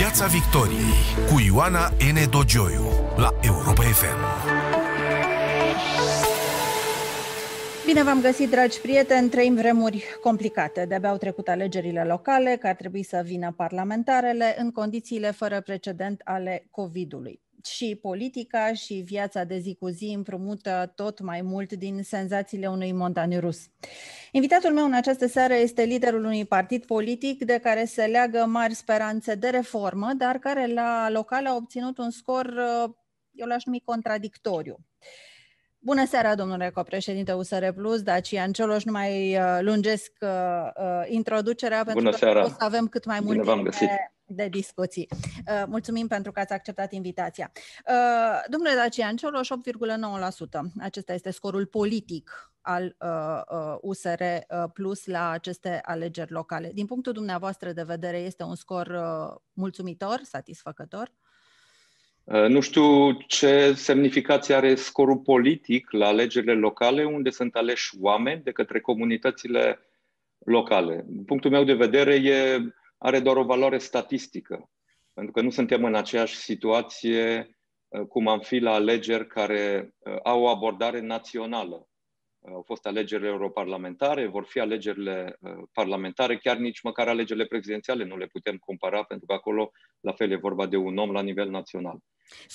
Piața Victoriei cu Ioana N. Dogioiu la Europa FM. Bine v-am găsit, dragi prieteni. Trăim vremuri complicate. De-abia au trecut alegerile locale, că ar trebui să vină parlamentarele în condițiile fără precedent ale COVID-ului și politica și viața de zi cu zi împrumută tot mai mult din senzațiile unui montan rus. Invitatul meu în această seară este liderul unui partid politic de care se leagă mari speranțe de reformă, dar care la local a obținut un scor, eu l-aș numi contradictoriu. Bună seara, domnule copreședinte USR Plus, Dacian Cioloș, nu mai uh, lungesc uh, uh, introducerea pentru Bună seara. că o să avem cât mai mult timp de, de discuții. Uh, mulțumim pentru că ați acceptat invitația. Uh, domnule Dacian Cioloș, 8,9%. Acesta este scorul politic al uh, USR uh, Plus la aceste alegeri locale. Din punctul dumneavoastră de vedere, este un scor uh, mulțumitor, satisfăcător? Uh, nu știu ce semnificație are scorul politic la alegerile locale, unde sunt aleși oameni de către comunitățile locale. Din punctul meu de vedere, e, are doar o valoare statistică, pentru că nu suntem în aceeași situație uh, cum am fi la alegeri care uh, au o abordare națională. Au fost alegerile europarlamentare, vor fi alegerile parlamentare, chiar nici măcar alegerile prezidențiale nu le putem compara, pentru că acolo, la fel, e vorba de un om la nivel național.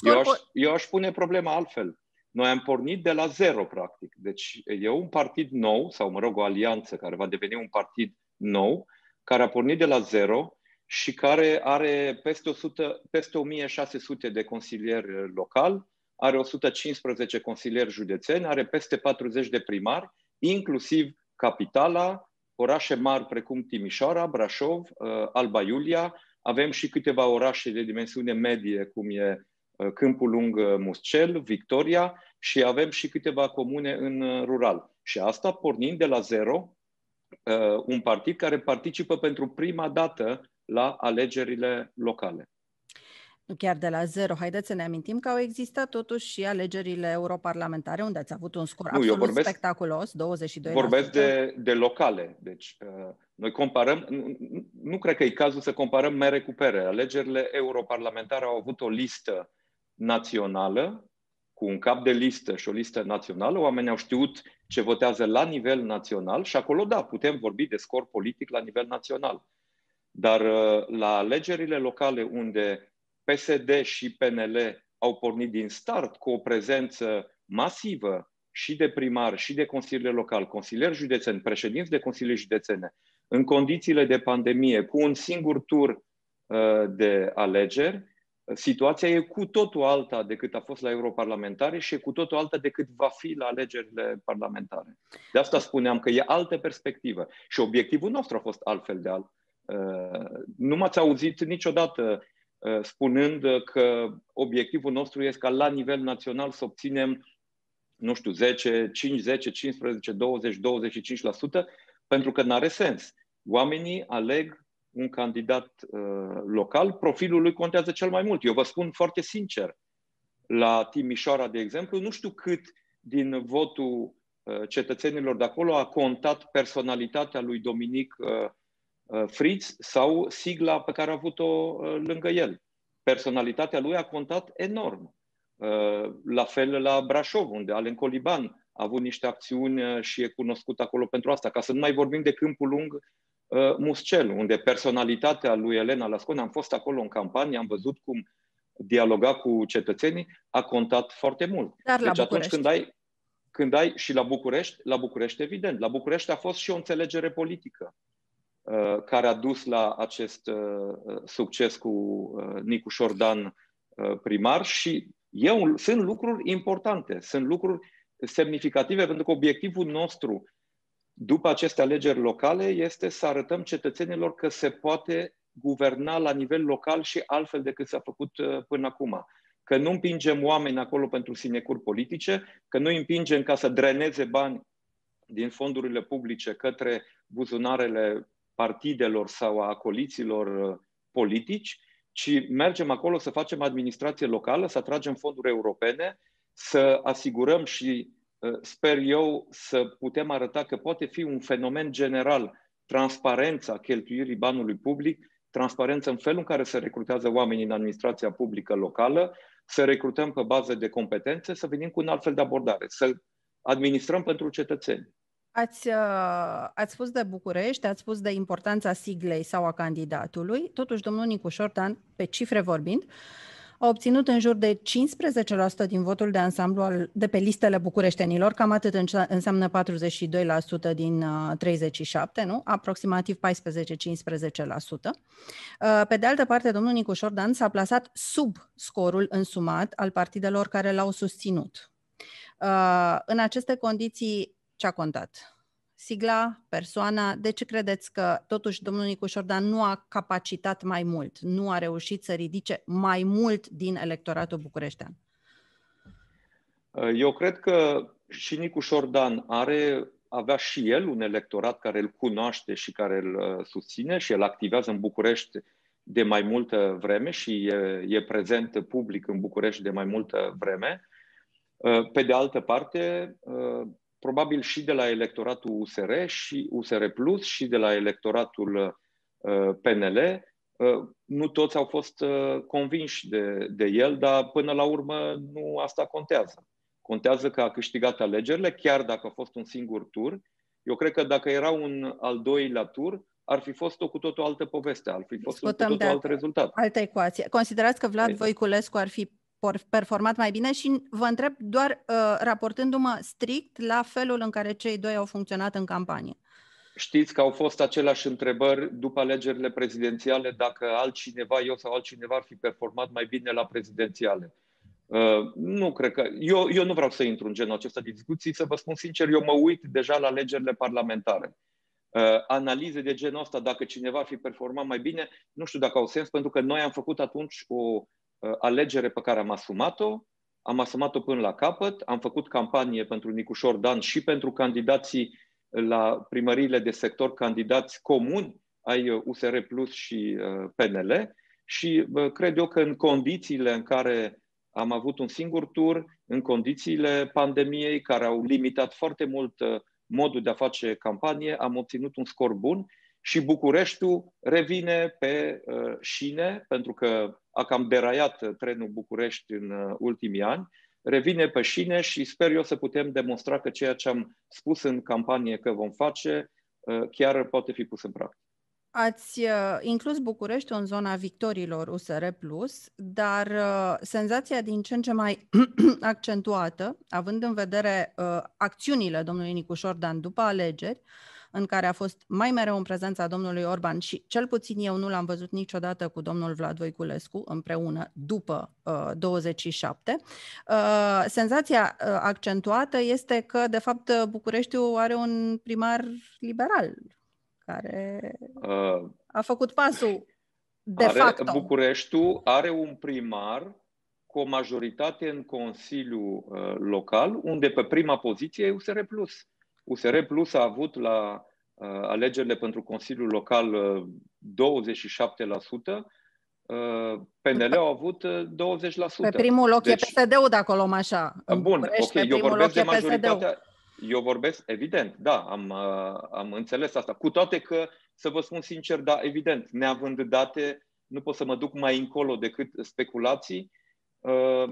Eu aș, eu aș pune problema altfel. Noi am pornit de la zero, practic. Deci e un partid nou, sau mă rog, o alianță care va deveni un partid nou, care a pornit de la zero și care are peste, 100, peste 1600 de consilieri local, are 115 consilieri județeni, are peste 40 de primari, inclusiv capitala, orașe mari precum Timișoara, Brașov, uh, Alba Iulia, avem și câteva orașe de dimensiune medie, cum e Uh, Câmpul Lung uh, Muscel, Victoria și avem și câteva comune în uh, rural. Și asta pornind de la zero, un partid care participă pentru prima dată la alegerile locale. Nu chiar de la zero. Haideți să ne amintim că au existat totuși și alegerile europarlamentare, unde ați avut un scor nu, absolut eu vorbesc, spectaculos, 22%. Vorbesc de, de locale. Deci, noi comparăm, nu, nu cred că e cazul să comparăm mere cu pere. Alegerile europarlamentare au avut o listă națională, cu un cap de listă și o listă națională, oamenii au știut ce votează la nivel național și acolo, da, putem vorbi de scor politic la nivel național. Dar uh, la alegerile locale unde PSD și PNL au pornit din start cu o prezență masivă și de primar și de consiliere local, consilieri județeni, președinți de consilii județene, în condițiile de pandemie, cu un singur tur uh, de alegeri, situația e cu totul alta decât a fost la europarlamentare și e cu totul alta decât va fi la alegerile parlamentare. De asta spuneam că e altă perspectivă și obiectivul nostru a fost altfel de alt. Uh, nu m-ați auzit niciodată uh, spunând că obiectivul nostru este ca la nivel național să obținem, nu știu, 10, 5, 10, 15, 20, 25%, pentru că n-are sens. Oamenii aleg un candidat uh, local, profilul lui contează cel mai mult. Eu vă spun foarte sincer, la Timișoara, de exemplu, nu știu cât din votul uh, cetățenilor de acolo a contat personalitatea lui Dominic uh, uh, Fritz sau sigla pe care a avut-o uh, lângă el. Personalitatea lui a contat enorm. Uh, la fel la Brașov, unde Alen Coliban a avut niște acțiuni uh, și e cunoscut acolo pentru asta. Ca să nu mai vorbim de câmpul lung Uh, Muscel, unde personalitatea lui Elena Lascone, am fost acolo în campanie, am văzut cum dialoga cu cetățenii, a contat foarte mult. Dar deci la atunci când ai, când ai și la București, la București evident, la București a fost și o înțelegere politică uh, care a dus la acest uh, succes cu uh, Nicu Șordan uh, primar și eu, sunt lucruri importante, sunt lucruri semnificative pentru că obiectivul nostru după aceste alegeri locale este să arătăm cetățenilor că se poate guverna la nivel local și altfel decât s-a făcut uh, până acum. Că nu împingem oameni acolo pentru sinecuri politice, că nu împingem ca să dreneze bani din fondurile publice către buzunarele partidelor sau a coliților uh, politici, ci mergem acolo să facem administrație locală, să atragem fonduri europene, să asigurăm și Uh, sper eu să putem arăta că poate fi un fenomen general transparența cheltuirii banului public, transparență în felul în care se recrutează oamenii în administrația publică locală, să recrutăm pe bază de competențe, să venim cu un alt fel de abordare, să administrăm pentru cetățeni. Ați, uh, ați spus de București, ați spus de importanța siglei sau a candidatului. Totuși, domnul Nicu Șortan, pe cifre vorbind, a obținut în jur de 15% din votul de ansamblu al, de pe listele bucureștenilor, cam atât înseamnă 42% din uh, 37, nu? Aproximativ 14-15%. Uh, pe de altă parte, domnul Nicu Șordan s-a plasat sub scorul însumat al partidelor care l-au susținut. Uh, în aceste condiții, ce a contat? Sigla, persoana, de ce credeți că totuși domnul Nicu Șordan nu a capacitat mai mult, nu a reușit să ridice mai mult din electoratul bucureștean? Eu cred că și Nicu Șordan are, avea și el un electorat care îl cunoaște și care îl uh, susține și el activează în București de mai multă vreme și e, e prezent public în București de mai multă vreme. Uh, pe de altă parte, uh, probabil și de la electoratul USR și USR Plus și de la electoratul uh, PNL. Uh, nu toți au fost uh, convinși de, de el, dar până la urmă nu asta contează. Contează că a câștigat alegerile, chiar dacă a fost un singur tur. Eu cred că dacă era un al doilea tur, ar fi fost o cu totul altă poveste, ar fi fost Discutăm un cu totul alt rezultat. Altă ecuație. Considerați că Vlad Voiculescu ar fi performat mai bine și vă întreb doar uh, raportându-mă strict la felul în care cei doi au funcționat în campanie. Știți că au fost aceleași întrebări după alegerile prezidențiale dacă altcineva, eu sau altcineva ar fi performat mai bine la prezidențiale. Uh, nu cred că. Eu, eu nu vreau să intru în genul acesta de discuții, să vă spun sincer, eu mă uit deja la alegerile parlamentare. Uh, analize de genul ăsta, dacă cineva ar fi performat mai bine, nu știu dacă au sens, pentru că noi am făcut atunci o Uh, alegere pe care am asumat-o, am asumat-o până la capăt, am făcut campanie pentru Nicușor Dan și pentru candidații la primăriile de sector, candidați comuni ai USR Plus și uh, PNL și cred eu că în condițiile în care am avut un singur tur, în condițiile pandemiei care au limitat foarte mult uh, modul de a face campanie, am obținut un scor bun și Bucureștiul revine pe uh, șine, pentru că a cam deraiat trenul București în uh, ultimii ani, revine pe șine și sper eu să putem demonstra că ceea ce am spus în campanie că vom face uh, chiar poate fi pus în practică. Ați uh, inclus București în zona victorilor USR+, dar uh, senzația din ce în ce mai accentuată, având în vedere uh, acțiunile domnului Nicu Șordan după alegeri, în care a fost mai mereu în prezența domnului Orban și cel puțin eu nu l-am văzut niciodată cu domnul Vlad Voiculescu împreună după uh, 27. Uh, senzația uh, accentuată este că, de fapt, Bucureștiul are un primar liberal care uh, a făcut pasul de are, facto. Bucureștiul are un primar cu o majoritate în Consiliul uh, Local, unde pe prima poziție e USR+. USR Plus a avut la uh, alegerile pentru Consiliul Local uh, 27%, uh, PNL au avut 20%. Uh, pe primul loc deci, e PSD-ul, dacă o luăm așa. Bun, ok, eu vorbesc de majoritatea... Eu vorbesc, evident, da, am, uh, am înțeles asta. Cu toate că, să vă spun sincer, da, evident, neavând date, nu pot să mă duc mai încolo decât speculații. Uh,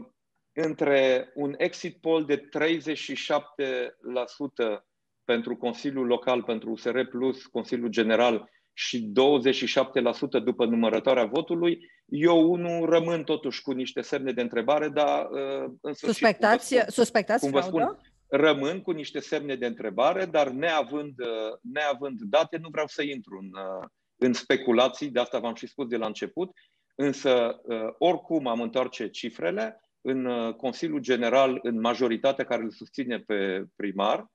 între un exit poll de 37% pentru Consiliul Local, pentru USR Plus, Consiliul General și 27% după numărătoarea votului, eu unul rămân totuși cu niște semne de întrebare, dar uh, în sfârșit, suspectați, cum vă spun, suspectați cum vă spun, rămân cu niște semne de întrebare, dar neavând, uh, neavând date, nu vreau să intru în, uh, în speculații, de asta v-am și spus de la început, însă oricum am întoarce cifrele, în Consiliul General, în majoritatea care îl susține pe primar,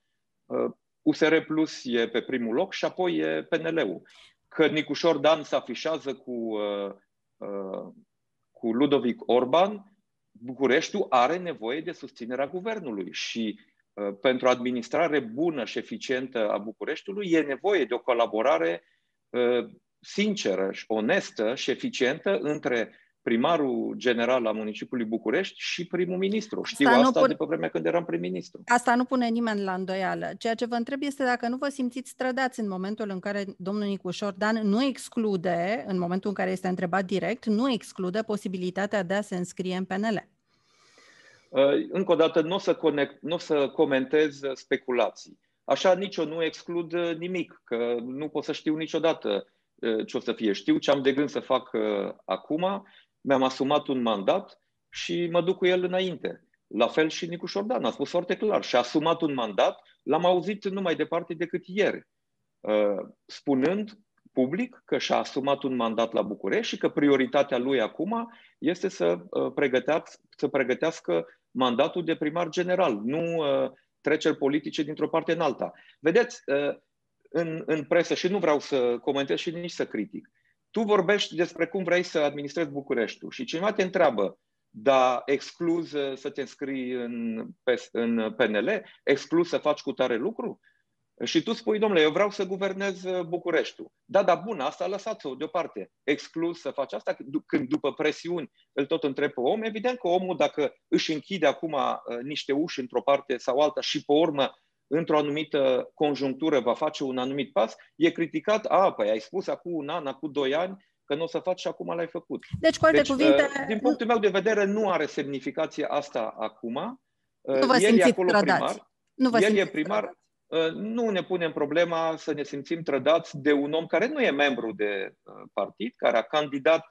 USR Plus e pe primul loc și apoi e PNL-ul. Că Nicușor Dan se afișează cu, uh, uh, cu Ludovic Orban, Bucureștiul are nevoie de susținerea guvernului și uh, pentru administrare bună și eficientă a Bucureștiului e nevoie de o colaborare uh, sinceră, onestă și eficientă între primarul general al municipiului București și primul ministru. Știu asta, asta pun... de pe vremea când eram prim-ministru. Asta nu pune nimeni la îndoială. Ceea ce vă întreb este dacă nu vă simțiți strădați în momentul în care domnul Nicușor Dan nu exclude, în momentul în care este întrebat direct, nu exclude posibilitatea de a se înscrie în PNL. Uh, încă o dată, nu o să, conect, nu o să comentez speculații. Așa nici eu nu exclud nimic, că nu pot să știu niciodată uh, ce o să fie. Știu ce am de gând să fac uh, acum, mi-am asumat un mandat și mă duc cu el înainte. La fel și Nicu Șordan a spus foarte clar și a asumat un mandat, l-am auzit nu mai departe decât ieri, spunând public că și-a asumat un mandat la București și că prioritatea lui acum este să pregătească, să pregătească mandatul de primar general, nu uh, treceri politice dintr-o parte în alta. Vedeți, uh, în, în presă, și nu vreau să comentez și nici să critic, tu vorbești despre cum vrei să administrezi Bucureștiul și cineva te întreabă, da, excluz uh, să te înscrii în, în PNL, excluz să faci cu tare lucru? Și tu spui, domnule, eu vreau să guvernez uh, Bucureștiul. Da, da, bun, asta lăsați-o deoparte. Exclus să faci asta când după presiuni îl tot întreb pe om. Evident că omul, dacă își închide acum uh, niște uși într-o parte sau alta și pe urmă într-o anumită conjunctură va face un anumit pas, e criticat, a, păi ai spus acum un an, acum doi ani, că nu o să faci și acum l-ai făcut. Deci, cu alte deci, cuvinte... Uh, din punctul meu de vedere, nu are semnificație asta acum. Nu vă el e acolo primar. Nu vă el e primar, Uh, nu ne punem problema să ne simțim trădați de un om care nu e membru de uh, partid, care a candidat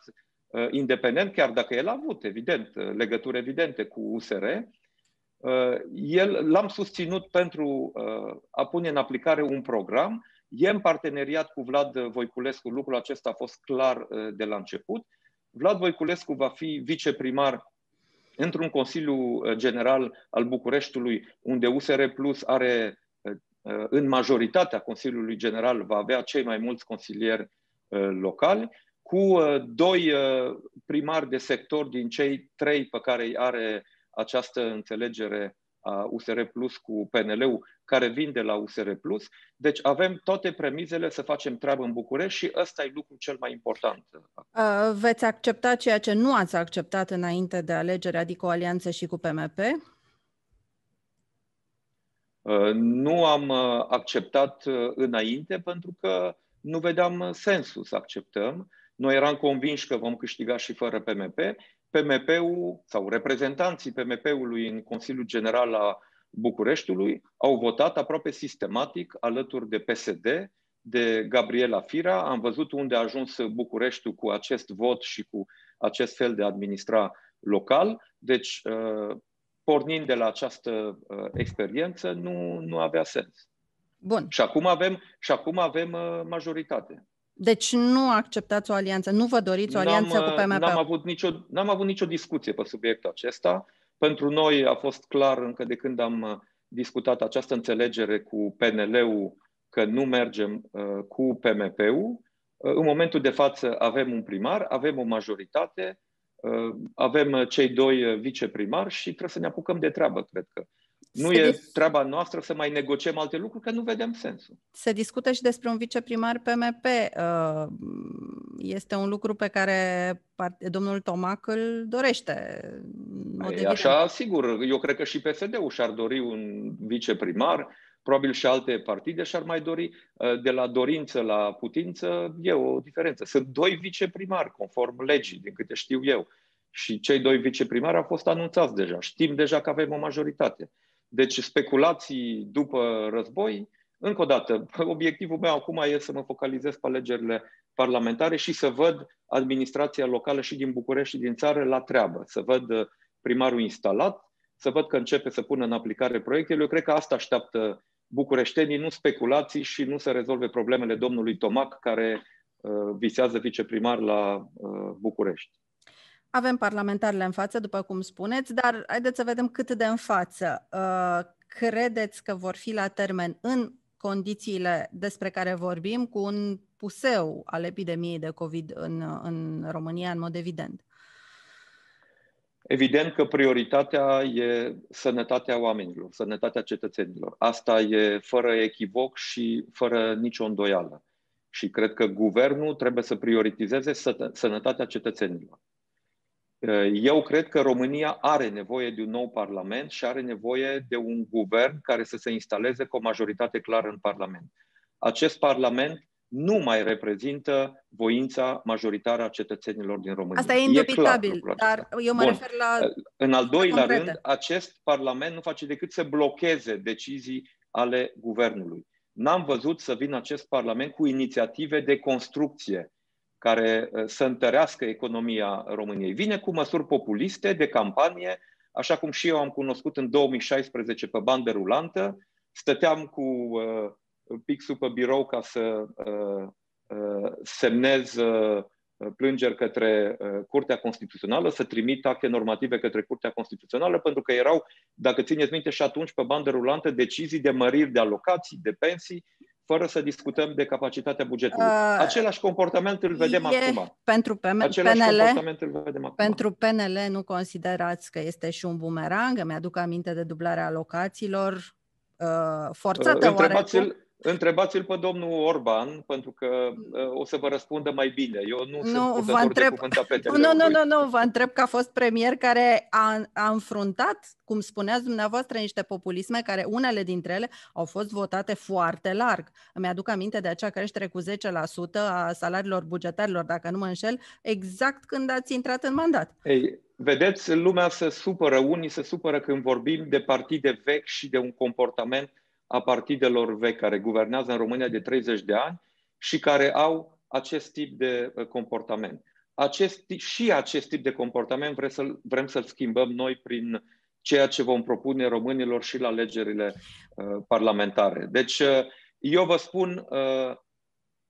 uh, independent, chiar dacă el a avut, evident, legături evidente cu USR. El l-am susținut pentru a pune în aplicare un program. E în parteneriat cu Vlad Voiculescu, lucrul acesta a fost clar de la început. Vlad Voiculescu va fi viceprimar într-un Consiliu General al Bucureștiului, unde USR Plus are Uh, în majoritatea Consiliului General va avea cei mai mulți consilieri uh, locali, cu uh, doi primari de sector din cei trei pe care îi are această înțelegere a USR Plus cu PNL-ul, care vin de la USR Plus. Deci avem toate premizele să facem treabă în București și ăsta e lucrul cel mai important. Veți accepta ceea ce nu ați acceptat înainte de alegere, adică o alianță și cu PMP? Uh, nu am uh, acceptat uh, înainte pentru că nu vedeam sensul să acceptăm. Noi eram convinși că vom câștiga și fără PMP. PMP-ul sau reprezentanții PMP-ului în Consiliul General a Bucureștiului au votat aproape sistematic alături de PSD, de Gabriela Fira. Am văzut unde a ajuns Bucureștiul cu acest vot și cu acest fel de administra local. Deci pornind de la această uh, experiență, nu, nu avea sens. Bun. Și acum avem, și acum avem uh, majoritate. Deci nu acceptați o alianță, nu vă doriți o alianță cu uh, PMP? N-am avut, nicio, n-am avut nicio discuție pe subiectul acesta. Pentru noi a fost clar încă de când am uh, discutat această înțelegere cu PNL-ul că nu mergem uh, cu PMP-ul. Uh, în momentul de față avem un primar, avem o majoritate, Uh, avem uh, cei doi uh, viceprimari și trebuie să ne apucăm de treabă, cred că. Nu Se e dis- treaba noastră să mai negociem alte lucruri, că nu vedem sensul. Se discută și despre un viceprimar PMP. Este un lucru pe care domnul Tomac îl dorește. Ei, așa, sigur. Eu cred că și PSD-ul și-ar dori un viceprimar probabil și alte partide și-ar mai dori. Uh, de la dorință la putință e o diferență. Sunt doi viceprimari, conform legii, din câte știu eu. Și cei doi viceprimari au fost anunțați deja. Știm deja că avem o majoritate. Deci speculații după război, încă o dată, obiectivul meu acum e să mă focalizez pe alegerile parlamentare și să văd administrația locală și din București și din țară la treabă, să văd uh, primarul instalat, să văd că începe să pună în aplicare proiectele. Eu cred că asta așteaptă bucureștenii, nu speculații și nu să rezolve problemele domnului Tomac, care uh, visează viceprimar la uh, București. Avem parlamentarele în față, după cum spuneți, dar haideți să vedem cât de în față. Uh, credeți că vor fi la termen în condițiile despre care vorbim, cu un puseu al epidemiei de COVID în, în România, în mod evident? Evident că prioritatea e sănătatea oamenilor, sănătatea cetățenilor. Asta e fără echivoc și fără nicio îndoială. Și cred că guvernul trebuie să prioritizeze sănătatea cetățenilor. Eu cred că România are nevoie de un nou Parlament și are nevoie de un guvern care să se instaleze cu o majoritate clară în Parlament. Acest Parlament nu mai reprezintă voința majoritară a cetățenilor din România. Asta e indubitabil, e dar eu mă Bun. refer la. În al doilea rând, acest Parlament nu face decât să blocheze decizii ale guvernului. N-am văzut să vină acest Parlament cu inițiative de construcție care uh, să întărească economia României. Vine cu măsuri populiste de campanie, așa cum și eu am cunoscut în 2016 pe bandă rulantă. Stăteam cu uh, pixul pe birou ca să uh, uh, semnez uh, plângeri către uh, Curtea Constituțională, să trimit acte normative către Curtea Constituțională, pentru că erau, dacă țineți minte și atunci, pe bandă rulantă, decizii de măriri de alocații, de pensii, fără să discutăm de capacitatea bugetului. Uh, Același comportament îl vedem e, acum. Pentru PNL, comportament îl vedem acum. Pentru PNL nu considerați că este și un bumerang? Îmi aduc aminte de dublarea alocațiilor uh, forțată uh, oarecum? Întrebați-l pe domnul Orban, pentru că uh, o să vă răspundă mai bine. Eu nu, nu sunt vă întreb... de Nu, nu, nu, nu, nu, vă întreb că a fost premier care a, a înfruntat, cum spuneați dumneavoastră, niște populisme care unele dintre ele au fost votate foarte larg. Îmi aduc aminte de acea creștere cu 10% a salariilor bugetarilor, dacă nu mă înșel, exact când ați intrat în mandat. Ei, vedeți, lumea se supără, unii se supără când vorbim de partide vechi și de un comportament a partidelor vechi care guvernează în România de 30 de ani și care au acest tip de uh, comportament. Acest, și acest tip de comportament vrem să-l, vrem să-l schimbăm noi prin ceea ce vom propune românilor și la alegerile uh, parlamentare. Deci, uh, eu vă spun, uh,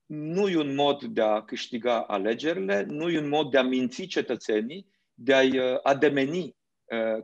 nu e un mod de a câștiga alegerile, nu e un mod de a minți cetățenii, de a-i uh, ademeni Uh,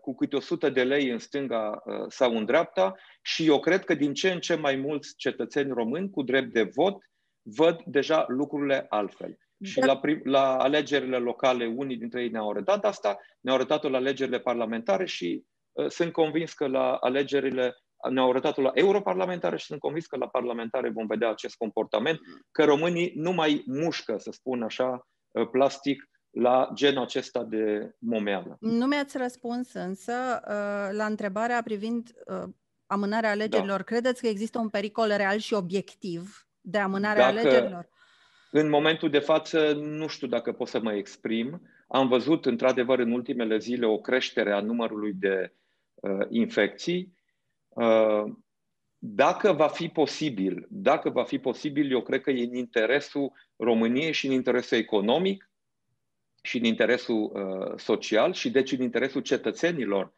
cu câte 100 de lei în stânga uh, sau în dreapta și eu cred că din ce în ce mai mulți cetățeni români cu drept de vot văd deja lucrurile altfel. Da. Și la, prim, la alegerile locale, unii dintre ei ne-au arătat asta, ne-au arătat-o la alegerile parlamentare și uh, sunt convins că la alegerile ne-au arătat la europarlamentare și sunt convins că la parlamentare vom vedea acest comportament, că românii nu mai mușcă, să spun așa, uh, plastic la genul acesta de momeală. Nu mi-ați răspuns însă uh, la întrebarea privind uh, amânarea alegerilor. Da. Credeți că există un pericol real și obiectiv de amânare a alegerilor? În momentul de față nu știu dacă pot să mă exprim. Am văzut într-adevăr în ultimele zile o creștere a numărului de uh, infecții. Uh, dacă va fi posibil, dacă va fi posibil, eu cred că e în interesul României și în interesul economic și în interesul uh, social și deci în interesul cetățenilor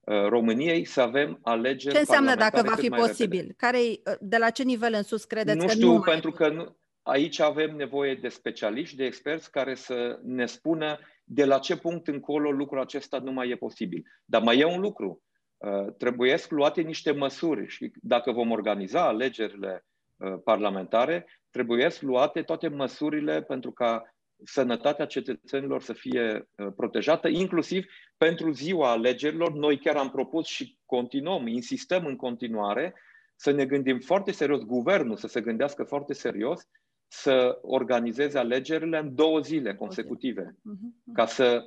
uh, României să avem alegeri Ce înseamnă dacă va fi posibil? Care, uh, de la ce nivel în sus credeți nu că știu, nu pentru că nu, aici avem nevoie de specialiști, de experți care să ne spună de la ce punct încolo lucrul acesta nu mai e posibil. Dar mai e un lucru. Uh, trebuie luate niște măsuri și dacă vom organiza alegerile uh, parlamentare, trebuie luate toate măsurile pentru ca sănătatea cetățenilor să fie uh, protejată, inclusiv pentru ziua alegerilor. Noi chiar am propus și continuăm, insistăm în continuare să ne gândim foarte serios, guvernul să se gândească foarte serios să organizeze alegerile în două zile consecutive, mhm. ca să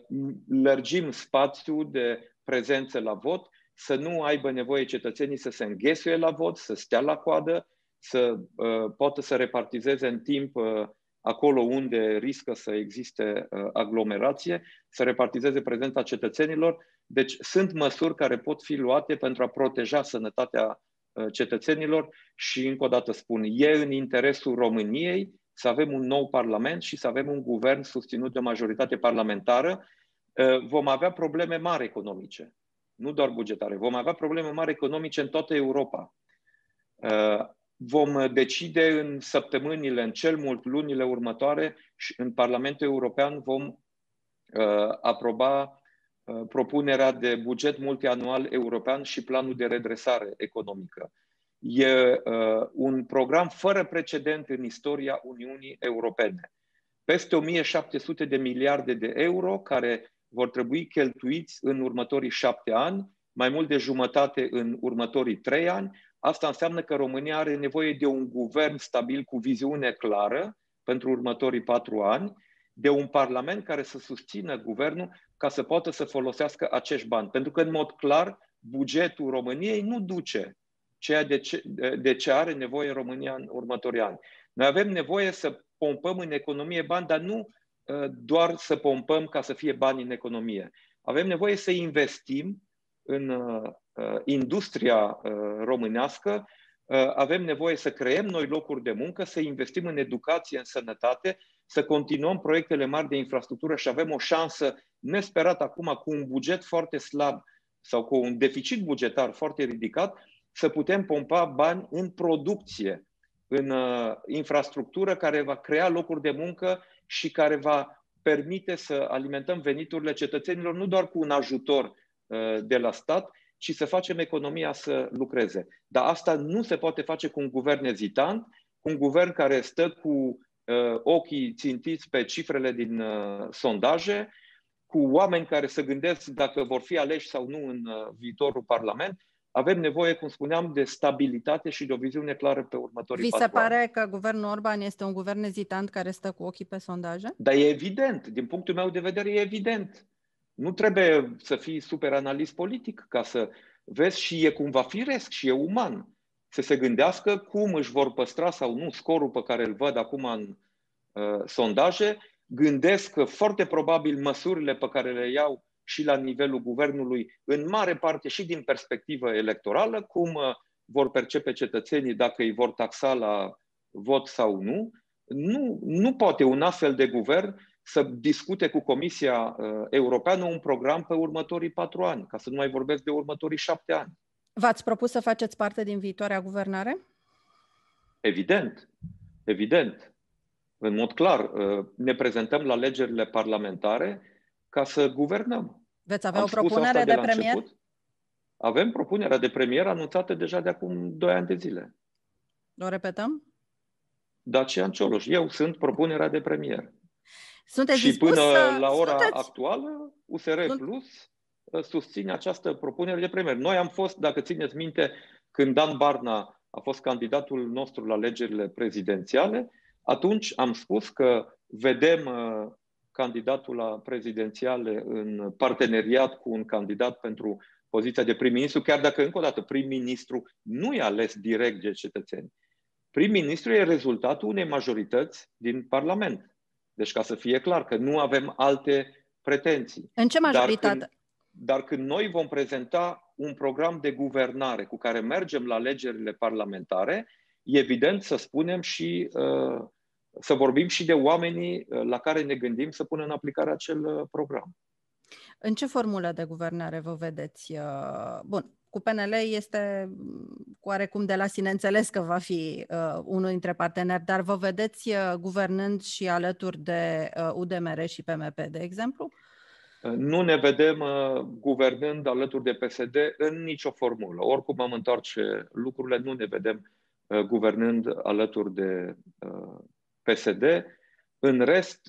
lărgim spațiul de prezență la vot, să nu aibă nevoie cetățenii să se înghesuie la vot, să stea la coadă, să uh, poată să repartizeze în timp uh, acolo unde riscă să existe uh, aglomerație, să repartizeze prezența cetățenilor. Deci sunt măsuri care pot fi luate pentru a proteja sănătatea uh, cetățenilor și, încă o dată spun, e în interesul României să avem un nou Parlament și să avem un guvern susținut de o majoritate parlamentară. Uh, vom avea probleme mari economice, nu doar bugetare, vom avea probleme mari economice în toată Europa vom decide în săptămânile, în cel mult lunile următoare și în Parlamentul European vom uh, aproba uh, propunerea de buget multianual european și planul de redresare economică. E uh, un program fără precedent în istoria Uniunii Europene. Peste 1700 de miliarde de euro care vor trebui cheltuiți în următorii șapte ani, mai mult de jumătate în următorii trei ani, Asta înseamnă că România are nevoie de un guvern stabil cu viziune clară pentru următorii patru ani, de un parlament care să susțină guvernul ca să poată să folosească acești bani. Pentru că, în mod clar, bugetul României nu duce ceea de ce, de ce are nevoie România în următorii ani. Noi avem nevoie să pompăm în economie bani, dar nu uh, doar să pompăm ca să fie bani în economie. Avem nevoie să investim în uh, uh, industria românească, avem nevoie să creăm noi locuri de muncă, să investim în educație, în sănătate, să continuăm proiectele mari de infrastructură și avem o șansă nesperată acum cu un buget foarte slab sau cu un deficit bugetar foarte ridicat, să putem pompa bani în producție, în uh, infrastructură care va crea locuri de muncă și care va permite să alimentăm veniturile cetățenilor nu doar cu un ajutor uh, de la stat, ci să facem economia să lucreze. Dar asta nu se poate face cu un guvern ezitant, cu un guvern care stă cu uh, ochii țintiți pe cifrele din uh, sondaje, cu oameni care se gândesc dacă vor fi aleși sau nu în uh, viitorul Parlament avem nevoie, cum spuneam, de stabilitate și de o viziune clară pe următorii Vi se pare ani. că guvernul Orban este un guvern ezitant care stă cu ochii pe sondaje? Dar e evident, din punctul meu de vedere e evident. Nu trebuie să fii super analist politic ca să vezi și e cumva firesc și e uman să se gândească cum își vor păstra sau nu scorul pe care îl văd acum în uh, sondaje, gândesc că foarte probabil măsurile pe care le iau și la nivelul guvernului, în mare parte și din perspectivă electorală, cum uh, vor percepe cetățenii dacă îi vor taxa la vot sau nu. Nu, nu poate un astfel de guvern să discute cu Comisia uh, Europeană un program pe următorii patru ani, ca să nu mai vorbesc de următorii șapte ani. V-ați propus să faceți parte din viitoarea guvernare? Evident, evident. În mod clar, uh, ne prezentăm la alegerile parlamentare ca să guvernăm. Veți avea Am o propunere de, de premier? Început. Avem propunerea de premier anunțată deja de acum 2 ani de zile. O repetăm? Dacian Cioloș. Eu sunt propunerea de premier. Sunteți și până să... la ora sunteți... actuală, USR Sunt... Plus uh, susține această propunere de premier. Noi am fost, dacă țineți minte, când Dan Barna a fost candidatul nostru la alegerile prezidențiale, atunci am spus că vedem uh, candidatul la prezidențiale în parteneriat cu un candidat pentru poziția de prim-ministru, chiar dacă, încă o dată, prim-ministru nu e ales direct de cetățeni. Prim-ministru e rezultatul unei majorități din Parlament. Deci, ca să fie clar că nu avem alte pretenții. În ce majoritate? Dar când, dar când noi vom prezenta un program de guvernare cu care mergem la alegerile parlamentare, e evident să spunem și uh, să vorbim și de oamenii uh, la care ne gândim să pună în aplicare acel uh, program. În ce formulă de guvernare vă vedeți? Uh, bun, cu PNL este mm, oarecum de la sine înțeles că va fi uh, unul dintre parteneri, dar vă vedeți uh, guvernând și alături de uh, UDMR și PMP, de exemplu? Nu ne vedem uh, guvernând alături de PSD în nicio formulă. Oricum am întoarce lucrurile, nu ne vedem uh, guvernând alături de uh, PSD. În rest,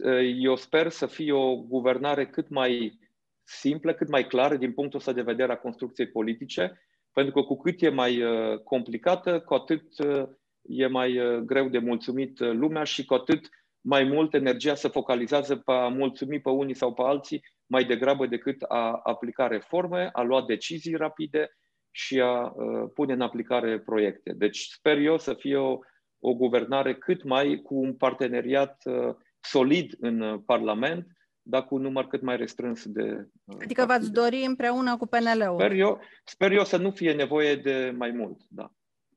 eu sper să fie o guvernare cât mai simplă, cât mai clară din punctul ăsta de vedere a construcției politice, pentru că cu cât e mai uh, complicată, cu atât uh, e mai uh, greu de mulțumit lumea și cu atât mai mult energia se focalizează pe a mulțumi pe unii sau pe alții mai degrabă decât a aplica reforme, a lua decizii rapide și a pune în aplicare proiecte. Deci sper eu să fie o o guvernare cât mai cu un parteneriat uh, solid în uh, Parlament, dar cu un număr cât mai restrâns de. Uh, adică v-ați dori împreună cu PNL-ul. Sper eu, sper eu să nu fie nevoie de mai mult, da.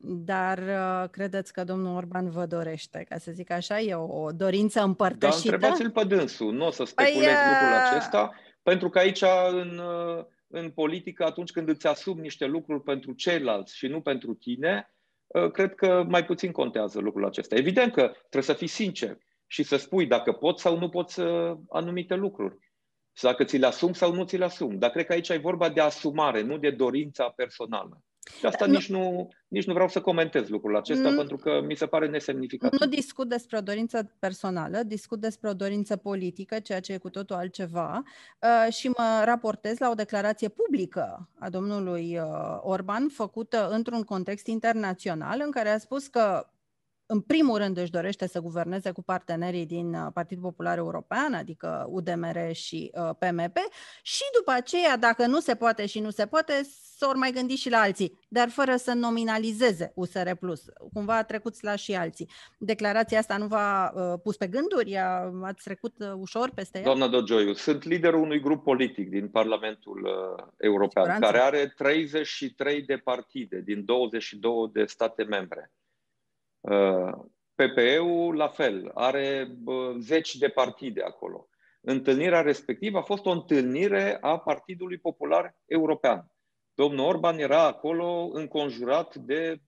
Dar credeți că domnul Orban vă dorește, ca să zic așa, e o dorință împărtășită? Da, întrebați-l pe dânsul, nu o să speculez păi, lucrul acesta, pentru că aici în, în politică, atunci când îți asumi niște lucruri pentru ceilalți și nu pentru tine, Uh, cred că mai puțin contează lucrul acesta. Evident că trebuie să fii sincer și să spui dacă poți sau nu poți uh, anumite lucruri. Și dacă ți le asumi sau nu ți le asumi. Dar cred că aici e vorba de asumare, nu de dorința personală. Și asta nu. Nici, nu, nici nu vreau să comentez lucrul acesta, nu, pentru că mi se pare nesemnificativ. Nu discut despre o dorință personală, discut despre o dorință politică, ceea ce e cu totul altceva, uh, și mă raportez la o declarație publică a domnului uh, Orban, făcută într-un context internațional, în care a spus că în primul rând își dorește să guverneze cu partenerii din uh, Partidul Popular European, adică UDMR și uh, PMP, și după aceea, dacă nu se poate și nu se poate, să ori mai gândi și la alții, dar fără să nominalizeze USR+. Cumva trecuți la și alții. Declarația asta nu v-a uh, pus pe gânduri? Ați trecut ușor peste ea? Doamna Dogioiu, sunt liderul unui grup politic din Parlamentul European, Siguranță. care are 33 de partide din 22 de state membre PPE-ul, la fel, are zeci de partide acolo. Întâlnirea respectivă a fost o întâlnire a Partidului Popular European. Domnul Orban era acolo înconjurat de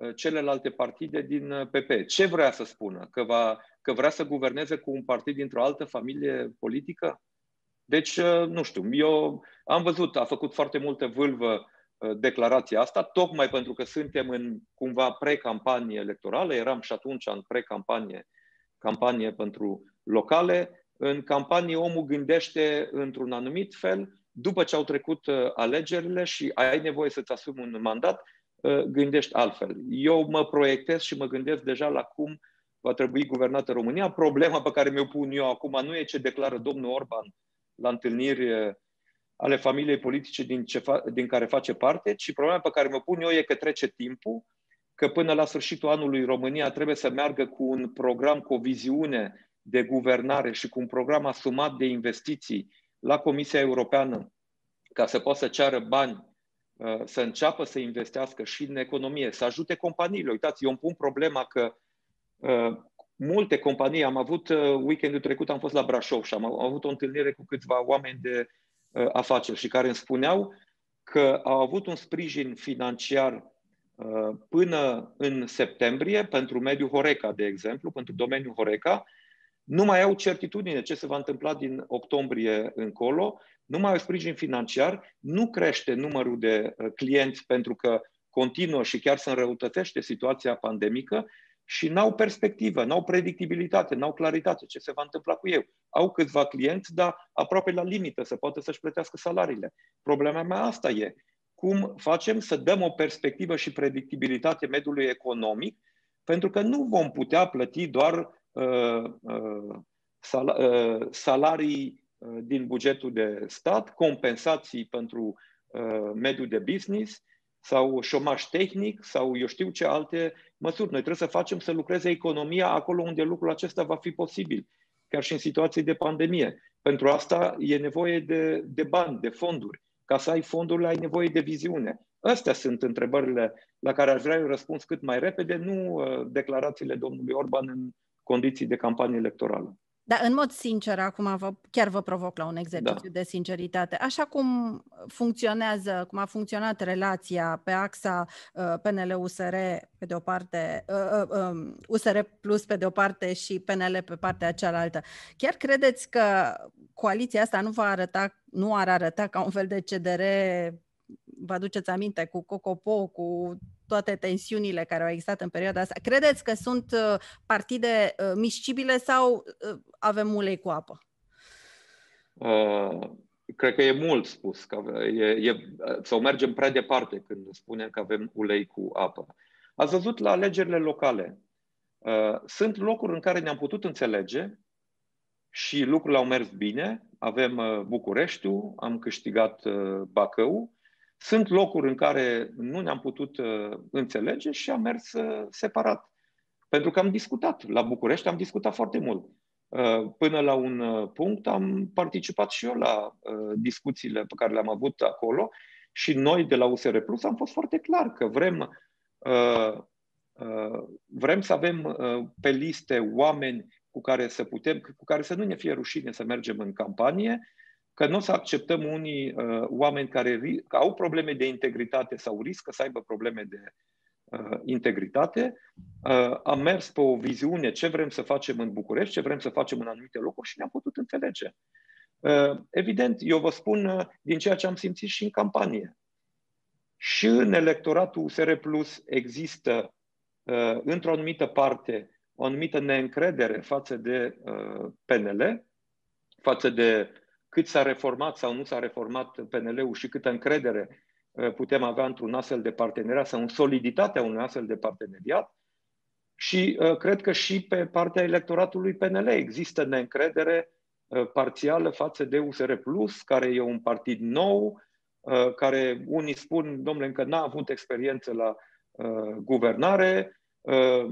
ă, celelalte partide din PP. Ce vrea să spună? Că, va, că vrea să guverneze cu un partid dintr-o altă familie politică? Deci, ă, nu știu, eu am văzut, a făcut foarte multă vâlvă Uh, declarația asta, tocmai pentru că suntem în cumva pre-campanie electorală, eram și atunci în pre-campanie campanie pentru locale. În campanie omul gândește într-un anumit fel, după ce au trecut uh, alegerile și ai nevoie să-ți asumi un mandat, uh, gândești altfel. Eu mă proiectez și mă gândesc deja la cum va trebui guvernată România. Problema pe care mi-o pun eu acum nu e ce declară domnul Orban la întâlniri ale familiei politice din, ce fa- din care face parte, ci problema pe care mă pun eu e că trece timpul, că până la sfârșitul anului România trebuie să meargă cu un program, cu o viziune de guvernare și cu un program asumat de investiții la Comisia Europeană ca să poată să ceară bani, uh, să înceapă să investească și în economie, să ajute companiile. Uitați, eu îmi pun problema că uh, multe companii, am avut uh, weekendul trecut, am fost la Brașov și am avut o întâlnire cu câțiva oameni de Uh, afaceri și care îmi spuneau că au avut un sprijin financiar uh, până în septembrie pentru mediul Horeca, de exemplu, pentru domeniul Horeca, nu mai au certitudine ce se va întâmpla din octombrie încolo, nu mai au sprijin financiar, nu crește numărul de uh, clienți pentru că continuă și chiar se înrăutățește situația pandemică și n-au perspectivă, n-au predictibilitate, n-au claritate ce se va întâmpla cu ei. Au câțiva clienți, dar aproape la limită să poată să-și plătească salariile. Problema mea asta e. Cum facem să dăm o perspectivă și predictibilitate mediului economic, pentru că nu vom putea plăti doar uh, uh, sal- uh, salarii uh, din bugetul de stat, compensații pentru uh, mediul de business, sau șomaj tehnic sau eu știu ce alte măsuri. Noi trebuie să facem să lucreze economia acolo unde lucrul acesta va fi posibil, chiar și în situații de pandemie. Pentru asta e nevoie de, de bani, de fonduri. Ca să ai fondurile, ai nevoie de viziune. Astea sunt întrebările la care aș vrea eu răspuns cât mai repede, nu uh, declarațiile domnului Orban în condiții de campanie electorală. Dar în mod sincer, acum vă, chiar vă provoc la un exercițiu da. de sinceritate. Așa cum funcționează, cum a funcționat relația pe axa uh, PNL-USR pe de o parte, uh, uh, um, USR Plus pe de o parte și PNL pe partea cealaltă, chiar credeți că coaliția asta nu va arăta, nu ar arăta ca un fel de CDR vă aduceți aminte, cu Cocopo, cu toate tensiunile care au existat în perioada asta. Credeți că sunt uh, partide uh, miscibile sau uh, avem ulei cu apă? Uh, cred că e mult spus, că e, e, sau mergem prea departe când spunem că avem ulei cu apă. Ați văzut la alegerile locale. Uh, sunt locuri în care ne-am putut înțelege și lucrurile au mers bine. Avem uh, Bucureștiul, am câștigat uh, Bacău, sunt locuri în care nu ne-am putut uh, înțelege și am mers uh, separat. Pentru că am discutat. La București am discutat foarte mult. Uh, până la un uh, punct am participat și eu la uh, discuțiile pe care le-am avut acolo și noi de la USR Plus am fost foarte clar că vrem, uh, uh, vrem să avem uh, pe liste oameni cu care să putem, cu care să nu ne fie rușine să mergem în campanie, că nu o să acceptăm unii uh, oameni care au probleme de integritate sau riscă să aibă probleme de uh, integritate. Uh, am mers pe o viziune ce vrem să facem în București, ce vrem să facem în anumite locuri și ne-am putut înțelege. Uh, evident, eu vă spun uh, din ceea ce am simțit și în campanie. Și în electoratul USR Plus există, uh, într-o anumită parte, o anumită neîncredere față de uh, PNL, față de cât s-a reformat sau nu s-a reformat PNL-ul și câtă încredere uh, putem avea într-un astfel de parteneriat sau în soliditatea unui astfel de parteneriat. și uh, cred că și pe partea electoratului PNL există neîncredere uh, parțială față de USR Plus, care e un partid nou, uh, care unii spun, domnule, încă n-a avut experiență la uh, guvernare, uh,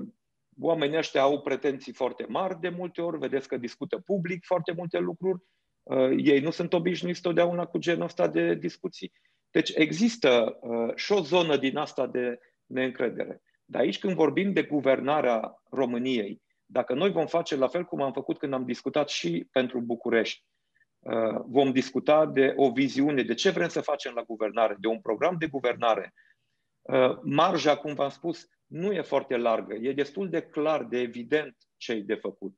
oamenii ăștia au pretenții foarte mari de multe ori, vedeți că discută public foarte multe lucruri, uh, ei nu sunt obișnuiți totdeauna cu genul ăsta de discuții. Deci există uh, și o zonă din asta de neîncredere. Dar aici când vorbim de guvernarea României, dacă noi vom face la fel cum am făcut când am discutat și pentru București, uh, vom discuta de o viziune, de ce vrem să facem la guvernare, de un program de guvernare. Uh, marja, cum v-am spus, nu e foarte largă. E destul de clar, de evident ce e de făcut.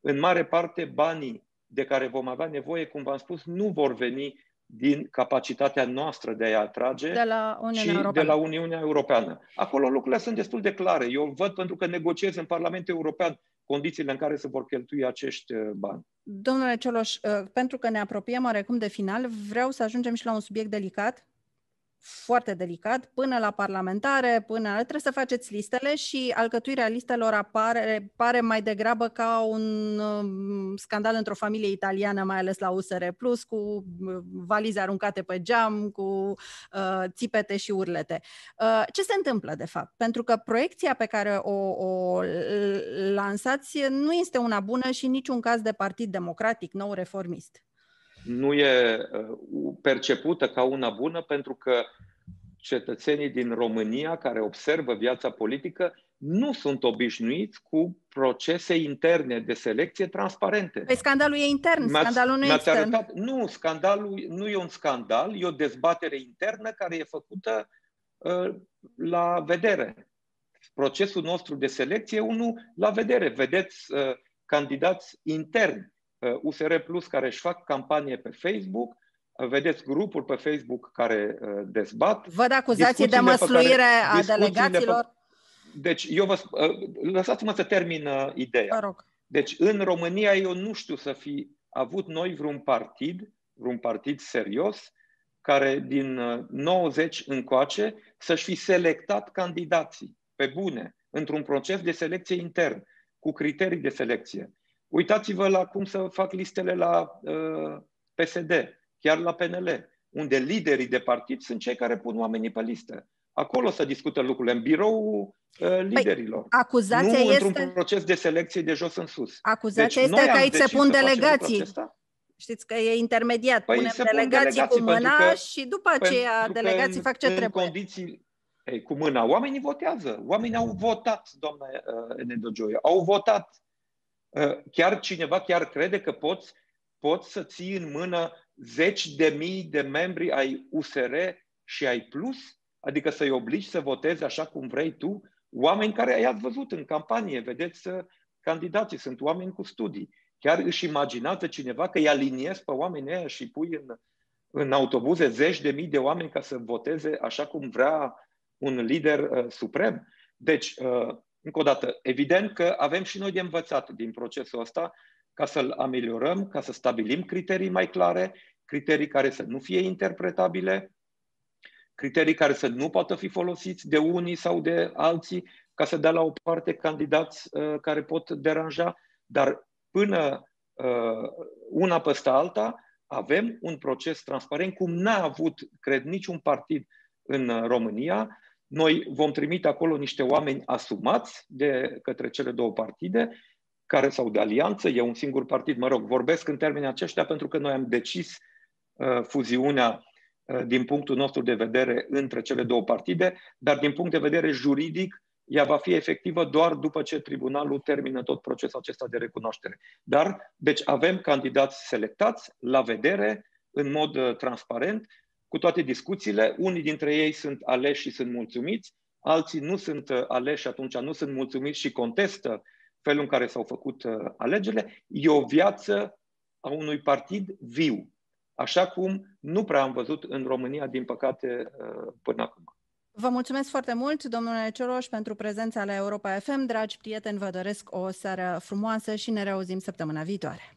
În mare parte, banii de care vom avea nevoie, cum v-am spus, nu vor veni din capacitatea noastră de a-i atrage de la Uniunea și Europeană. de la Uniunea Europeană. Acolo lucrurile sunt destul de clare. Eu văd pentru că negociez în Parlamentul European condițiile în care se vor cheltui acești uh, bani. Domnule Cioloș, uh, pentru că ne apropiem oarecum de final, vreau să ajungem și la un subiect delicat foarte delicat, până la parlamentare, până la... trebuie să faceți listele și alcătuirea listelor apare, pare mai degrabă ca un um, scandal într-o familie italiană, mai ales la USR Plus, cu uh, valize aruncate pe geam, cu uh, țipete și urlete. Uh, ce se întâmplă, de fapt? Pentru că proiecția pe care o, o lansați nu este una bună și în niciun caz de partid democratic, nou reformist nu e uh, percepută ca una bună pentru că cetățenii din România care observă viața politică nu sunt obișnuiți cu procese interne de selecție transparente. Păi scandalul e intern, scandalul nu e extern. Arătat, nu, scandalul nu e un scandal, e o dezbatere internă care e făcută uh, la vedere. Procesul nostru de selecție e unul la vedere. Vedeți uh, candidați interni USR uh, Plus care își fac campanie pe Facebook, uh, vedeți grupuri pe Facebook care uh, dezbat. Văd acuzații de măsluire care, a delegaților. Pe... Deci, eu vă lăsați-mă să termin ideea. Vă rog. Deci, în România, eu nu știu să fi avut noi vreun partid, vreun partid serios, care din 90 încoace să-și fi selectat candidații pe bune, într-un proces de selecție intern, cu criterii de selecție. Uitați-vă la cum să fac listele la uh, PSD, chiar la PNL, unde liderii de partid sunt cei care pun oamenii pe listă. Acolo să discută lucrurile, în birou uh, păi, liderilor. Păi, acuzația nu este... într-un proces de selecție de jos în sus. Acuzația deci, este că aici se pun delegații. Știți că e intermediat. Păi Punem delegații, delegații cu mâna că, și după aceea delegații în, fac ce în trebuie. Condiții, ei, cu mâna. Oamenii votează. Oamenii au votat, doamna uh, Enedogioia. Au votat Uh, chiar cineva chiar crede că poți, poți să ții în mână zeci de mii de membri ai USR și ai Plus? Adică să-i obligi să voteze așa cum vrei tu? Oameni care i-ați văzut în campanie, vedeți, uh, candidații sunt oameni cu studii. Chiar își imaginează cineva că îi aliniezi pe oamenii ăia și pui în, în autobuze zeci de mii de oameni ca să voteze așa cum vrea un lider uh, suprem. Deci, uh, încă o dată, evident că avem și noi de învățat din procesul ăsta ca să-l ameliorăm, ca să stabilim criterii mai clare, criterii care să nu fie interpretabile, criterii care să nu poată fi folosiți de unii sau de alții ca să dea la o parte candidați uh, care pot deranja, dar până uh, una peste alta avem un proces transparent, cum n-a avut, cred, niciun partid în România, noi vom trimite acolo niște oameni asumați de către cele două partide, care sau de alianță, e un singur partid, mă rog, vorbesc în termeni aceștia pentru că noi am decis uh, fuziunea uh, din punctul nostru de vedere între cele două partide, dar din punct de vedere juridic, ea va fi efectivă doar după ce tribunalul termină tot procesul acesta de recunoaștere. Dar, deci avem candidați selectați la vedere, în mod uh, transparent, cu toate discuțiile. Unii dintre ei sunt aleși și sunt mulțumiți, alții nu sunt uh, aleși și atunci nu sunt mulțumiți și contestă felul în care s-au făcut uh, alegerile. E o viață a unui partid viu, așa cum nu prea am văzut în România, din păcate, uh, până acum. Vă mulțumesc foarte mult, domnule Cioroș, pentru prezența la Europa FM. Dragi prieteni, vă doresc o seară frumoasă și ne reauzim săptămâna viitoare.